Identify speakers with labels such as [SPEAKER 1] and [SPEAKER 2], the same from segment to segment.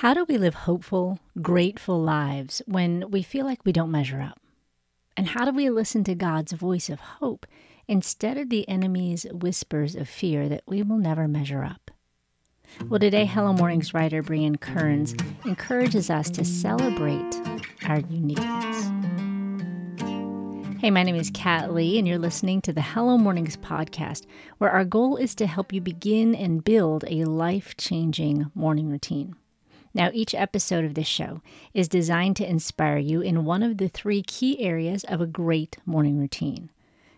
[SPEAKER 1] How do we live hopeful, grateful lives when we feel like we don't measure up? And how do we listen to God's voice of hope instead of the enemy's whispers of fear that we will never measure up? Well, today, Hello Mornings writer Briane Kearns encourages us to celebrate our uniqueness. Hey, my name is Kat Lee, and you're listening to the Hello Mornings podcast, where our goal is to help you begin and build a life changing morning routine. Now, each episode of this show is designed to inspire you in one of the three key areas of a great morning routine.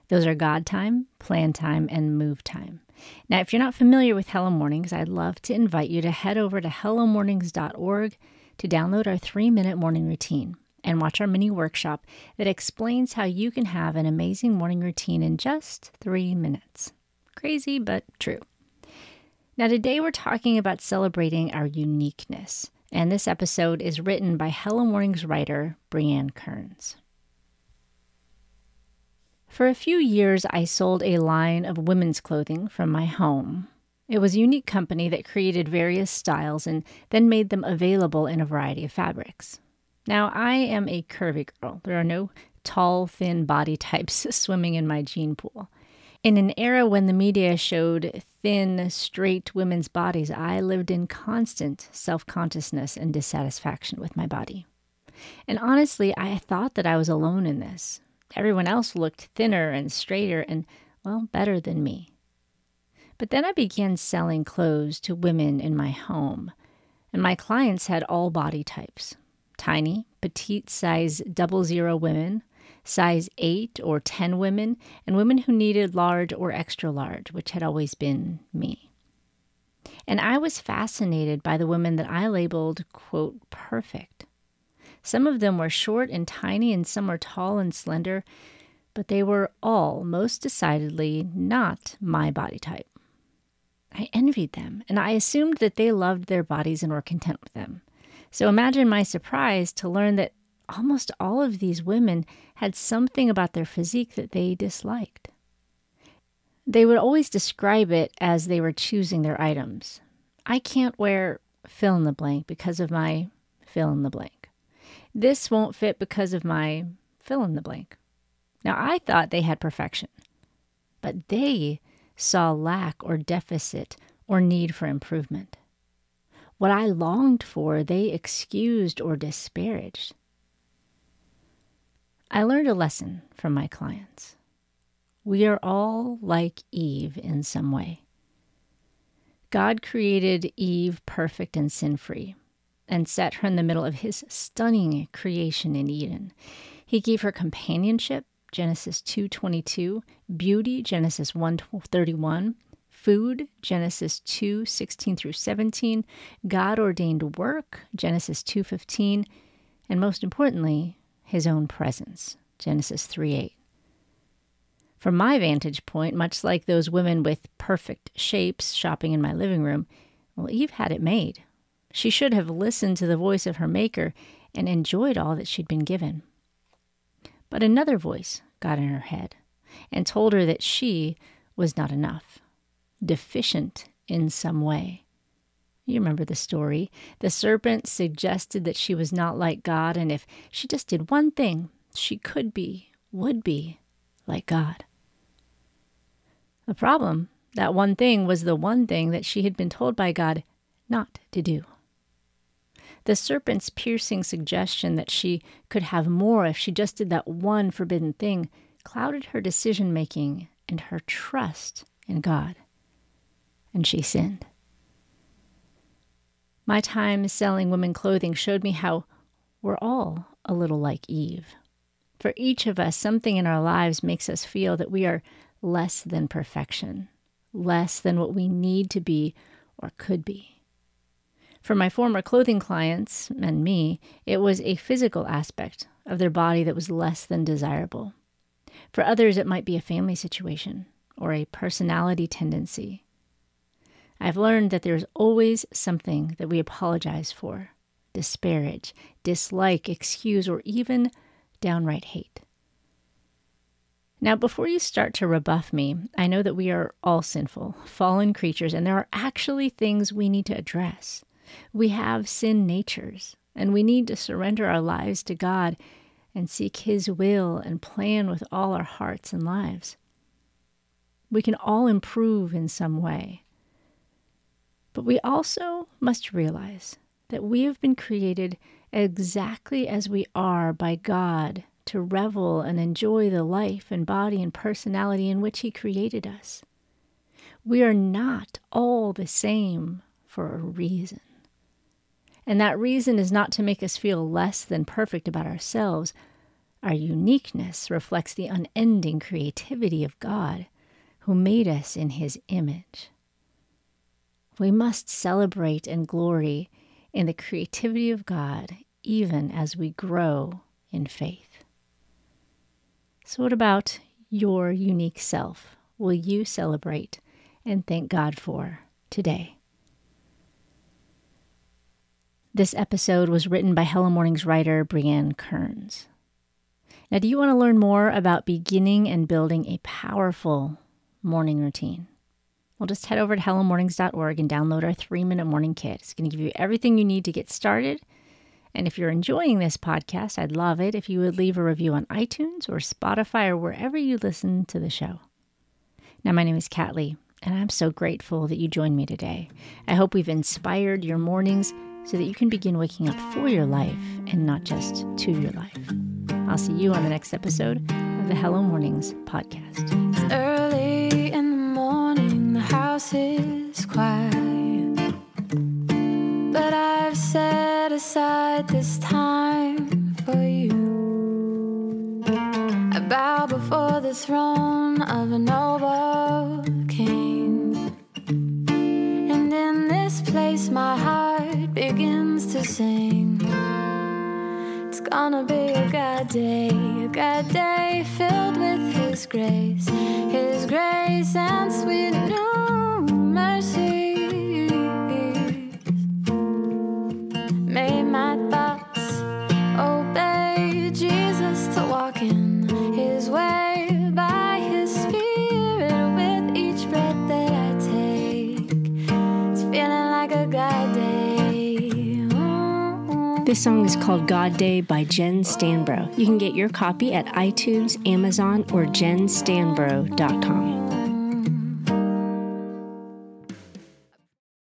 [SPEAKER 1] Those are God time, plan time, and move time. Now, if you're not familiar with Hello Mornings, I'd love to invite you to head over to hellomornings.org to download our three minute morning routine and watch our mini workshop that explains how you can have an amazing morning routine in just three minutes. Crazy, but true. Now, today we're talking about celebrating our uniqueness, and this episode is written by Hello Mornings writer Briane Kearns. For a few years, I sold a line of women's clothing from my home. It was a unique company that created various styles and then made them available in a variety of fabrics. Now, I am a curvy girl. There are no tall, thin body types swimming in my gene pool. In an era when the media showed thin, straight women's bodies, I lived in constant self consciousness and dissatisfaction with my body. And honestly, I thought that I was alone in this. Everyone else looked thinner and straighter and, well, better than me. But then I began selling clothes to women in my home, and my clients had all body types tiny, petite size double zero women size 8 or 10 women, and women who needed large or extra large, which had always been me. And I was fascinated by the women that I labeled, quote, perfect. Some of them were short and tiny, and some were tall and slender, but they were all most decidedly not my body type. I envied them, and I assumed that they loved their bodies and were content with them. So imagine my surprise to learn that almost all of these women had something about their physique that they disliked. They would always describe it as they were choosing their items. I can't wear fill in the blank because of my fill in the blank. This won't fit because of my fill in the blank. Now, I thought they had perfection, but they saw lack or deficit or need for improvement. What I longed for, they excused or disparaged. I learned a lesson from my clients. We are all like Eve in some way. God created Eve perfect and sin free and set her in the middle of his stunning creation in Eden. He gave her companionship, Genesis 2:22, beauty, Genesis 1:31, food, Genesis 2:16 through 17, God ordained work, Genesis 2:15, and most importantly, his own presence. Genesis 3 8. From my vantage point, much like those women with perfect shapes shopping in my living room, well, Eve had it made. She should have listened to the voice of her Maker and enjoyed all that she'd been given. But another voice got in her head and told her that she was not enough, deficient in some way. You remember the story. The serpent suggested that she was not like God, and if she just did one thing, she could be, would be, like God. The problem, that one thing was the one thing that she had been told by God not to do. The serpent's piercing suggestion that she could have more if she just did that one forbidden thing clouded her decision making and her trust in God. And she sinned. My time selling women clothing showed me how we're all a little like Eve. For each of us, something in our lives makes us feel that we are less than perfection, less than what we need to be or could be. For my former clothing clients and me, it was a physical aspect of their body that was less than desirable. For others, it might be a family situation or a personality tendency I've learned that there's always something that we apologize for, disparage, dislike, excuse, or even downright hate. Now, before you start to rebuff me, I know that we are all sinful, fallen creatures, and there are actually things we need to address. We have sin natures, and we need to surrender our lives to God and seek His will and plan with all our hearts and lives. We can all improve in some way. But we also must realize that we have been created exactly as we are by God to revel and enjoy the life and body and personality in which He created us. We are not all the same for a reason. And that reason is not to make us feel less than perfect about ourselves. Our uniqueness reflects the unending creativity of God, who made us in His image. We must celebrate and glory in the creativity of God even as we grow in faith. So, what about your unique self? Will you celebrate and thank God for today? This episode was written by Hello Mornings writer Briane Kearns. Now, do you want to learn more about beginning and building a powerful morning routine? Well, just head over to hellomornings.org and download our three minute morning kit. It's going to give you everything you need to get started. And if you're enjoying this podcast, I'd love it if you would leave a review on iTunes or Spotify or wherever you listen to the show. Now, my name is Kat Lee, and I'm so grateful that you joined me today. I hope we've inspired your mornings so that you can begin waking up for your life and not just to your life. I'll see you on the next episode of the Hello Mornings podcast.
[SPEAKER 2] House is quiet. But I've set aside this time for you. I bow before the throne of a noble king. And in this place, my heart begins to sing. It's gonna be a good day, a good day filled with His grace, His grace and sweet mercies. May my thoughts obey Jesus to walk in His way by His Spirit with each breath that I take. It's feeling like a God day. Ooh.
[SPEAKER 1] This song is called God Day by Jen Stanbro. You can get your copy at iTunes, Amazon, or jenstanbro.com.